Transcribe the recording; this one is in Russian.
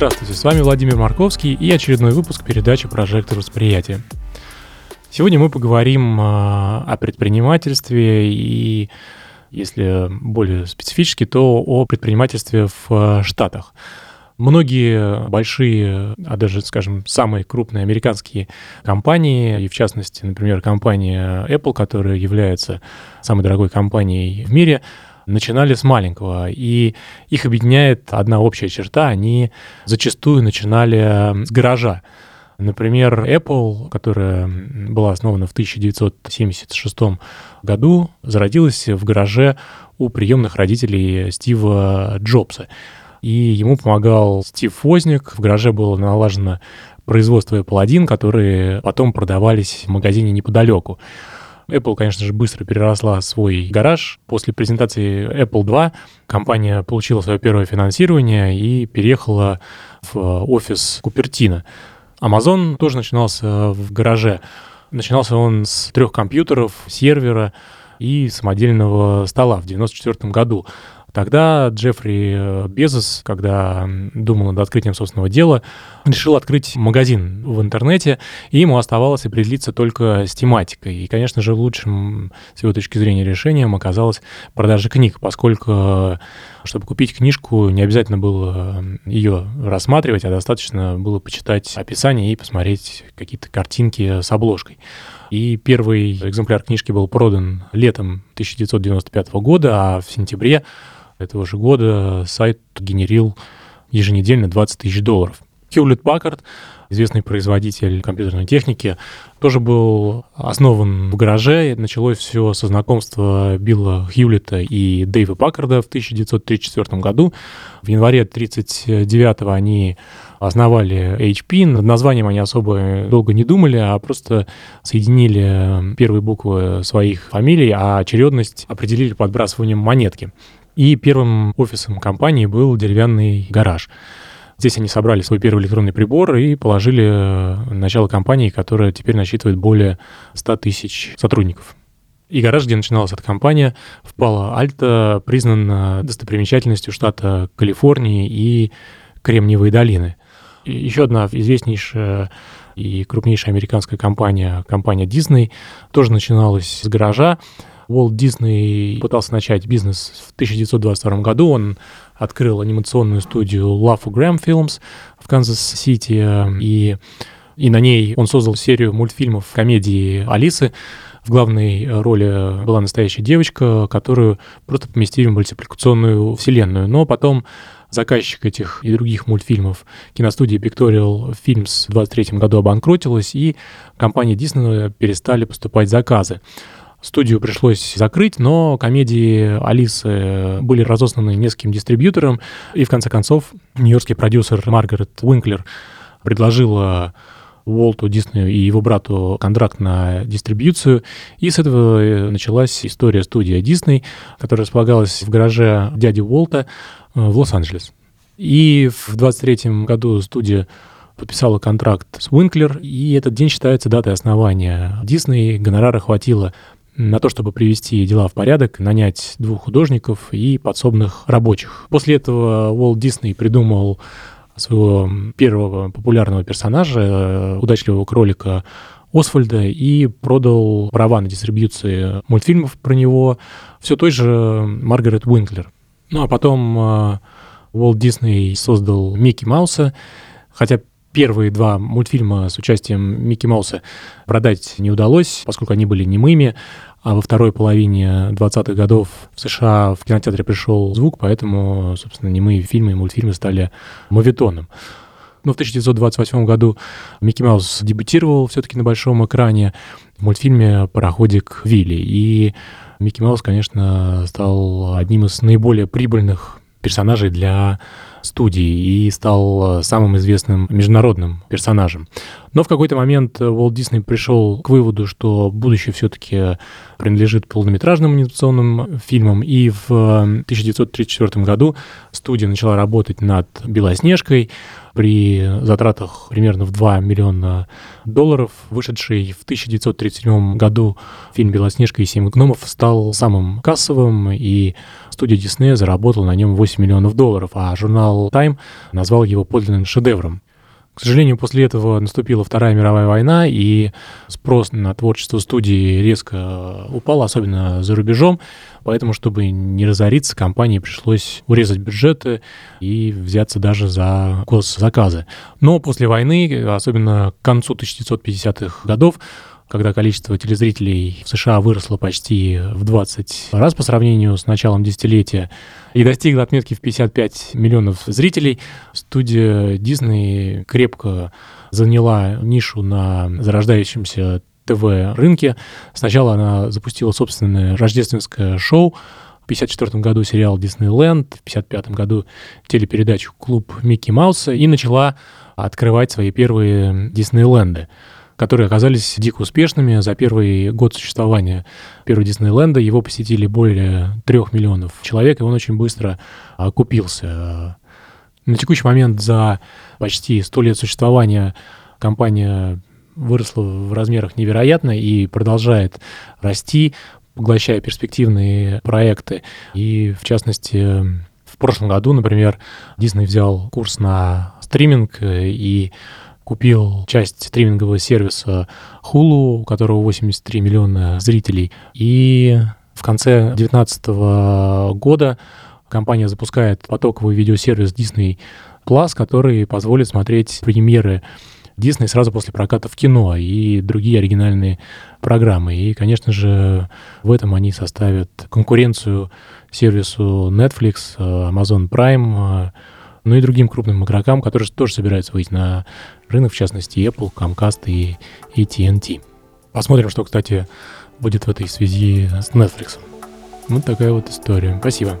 Здравствуйте, с вами Владимир Марковский и очередной выпуск передачи «Прожектор восприятия». Сегодня мы поговорим а, о предпринимательстве и, если более специфически, то о предпринимательстве в а, Штатах. Многие большие, а даже, скажем, самые крупные американские компании, и в частности, например, компания Apple, которая является самой дорогой компанией в мире, начинали с маленького, и их объединяет одна общая черта, они зачастую начинали с гаража. Например, Apple, которая была основана в 1976 году, зародилась в гараже у приемных родителей Стива Джобса. И ему помогал Стив Возник. В гараже было налажено производство Apple 1, которые потом продавались в магазине неподалеку. Apple, конечно же, быстро переросла свой гараж. После презентации Apple 2 компания получила свое первое финансирование и переехала в офис Купертино. Amazon тоже начинался в гараже. Начинался он с трех компьютеров, сервера и самодельного стола в 1994 году. Тогда Джеффри э, Безос, когда думал над открытием собственного дела, решил открыть магазин в интернете, и ему оставалось определиться только с тематикой. И, конечно же, лучшим, с его точки зрения, решением оказалась продажа книг, поскольку, чтобы купить книжку, не обязательно было ее рассматривать, а достаточно было почитать описание и посмотреть какие-то картинки с обложкой. И первый экземпляр книжки был продан летом 1995 года, а в сентябре этого же года сайт генерил еженедельно 20 тысяч долларов. Hewlett Packard, известный производитель компьютерной техники, тоже был основан в гараже. Началось все со знакомства Билла Хьюлита и Дэйва Паккарда в 1934 году. В январе 1939 они основали HP. Над названием они особо долго не думали, а просто соединили первые буквы своих фамилий, а очередность определили подбрасыванием монетки. И первым офисом компании был деревянный гараж. Здесь они собрали свой первый электронный прибор и положили э, начало компании, которая теперь насчитывает более 100 тысяч сотрудников. И гараж, где начиналась эта компания, в Пало-Альто признан достопримечательностью штата Калифорнии и Кремниевой долины. И еще одна известнейшая и крупнейшая американская компания, компания Disney, тоже начиналась с гаража. Уолт Дисней пытался начать бизнес в 1922 году. Он открыл анимационную студию Laugh-O-Gram Films в Канзас-Сити, и, и на ней он создал серию мультфильмов комедии «Алисы», в главной роли была настоящая девочка, которую просто поместили в мультипликационную вселенную. Но потом заказчик этих и других мультфильмов, киностудия Pictorial Films в 23 году обанкротилась, и компании Disney перестали поступать заказы. Студию пришлось закрыть, но комедии Алисы были разосланы нескольким дистрибьюторам, и в конце концов нью-йоркский продюсер Маргарет Уинклер предложила Уолту Диснею и его брату контракт на дистрибьюцию. И с этого началась история студии Дисней, которая располагалась в гараже дяди Уолта э, в Лос-Анджелес. И в 23 году студия подписала контракт с Уинклер, и этот день считается датой основания Дисней. Гонорара хватило на то, чтобы привести дела в порядок, нанять двух художников и подсобных рабочих. После этого Уолт Дисней придумал своего первого популярного персонажа, э, удачливого кролика Освальда, и продал права на дистрибьюцию мультфильмов про него все той же Маргарет Уинклер. Ну а потом э, Уолт Дисней создал Микки Мауса, хотя Первые два мультфильма с участием Микки Мауса продать не удалось, поскольку они были немыми, а во второй половине 20-х годов в США в кинотеатре пришел звук, поэтому, собственно, немые фильмы и мультфильмы стали мовитоном. Но в 1928 году Микки Маус дебютировал все-таки на большом экране в мультфильме «Пароходик Вилли». И Микки Маус, конечно, стал одним из наиболее прибыльных персонажей для студии и стал э, самым известным международным персонажем. Но в какой-то момент Walt Disney пришел к выводу, что будущее все-таки принадлежит полнометражным анимационным фильмам, и в 1934 году студия начала работать над «Белоснежкой», при затратах примерно в 2 миллиона долларов. Вышедший в 1937 году фильм «Белоснежка и семь гномов» стал самым кассовым, и студия Диснея заработала на нем 8 миллионов долларов, а журнал Time назвал его подлинным шедевром. К сожалению, после этого наступила Вторая мировая война, и спрос на творчество студии резко упал, особенно за рубежом. Поэтому, чтобы не разориться, компании пришлось урезать бюджеты и взяться даже за госзаказы. Но после войны, особенно к концу 1950-х годов, когда количество телезрителей в США выросло почти в 20 раз по сравнению с началом десятилетия и достигло отметки в 55 миллионов зрителей, студия Disney крепко заняла нишу на зарождающемся ТВ-рынке. Сначала она запустила собственное рождественское шоу, в 1954 году сериал «Диснейленд», в 1955 году телепередачу «Клуб Микки Мауса» и начала открывать свои первые Диснейленды которые оказались дико успешными. За первый год существования первого Диснейленда его посетили более трех миллионов человек, и он очень быстро окупился. На текущий момент за почти сто лет существования компания выросла в размерах невероятно и продолжает расти, поглощая перспективные проекты. И, в частности, в прошлом году, например, Дисней взял курс на стриминг и купил часть стримингового сервиса Hulu, у которого 83 миллиона зрителей. И в конце 2019 года компания запускает потоковый видеосервис Disney Plus, который позволит смотреть премьеры Disney сразу после проката в кино и другие оригинальные программы. И, конечно же, в этом они составят конкуренцию сервису Netflix, Amazon Prime, ну и другим крупным игрокам, которые тоже собираются выйти на рынок, в частности Apple, Comcast и AT&T. Посмотрим, что, кстати, будет в этой связи с Netflix. Вот такая вот история. Спасибо.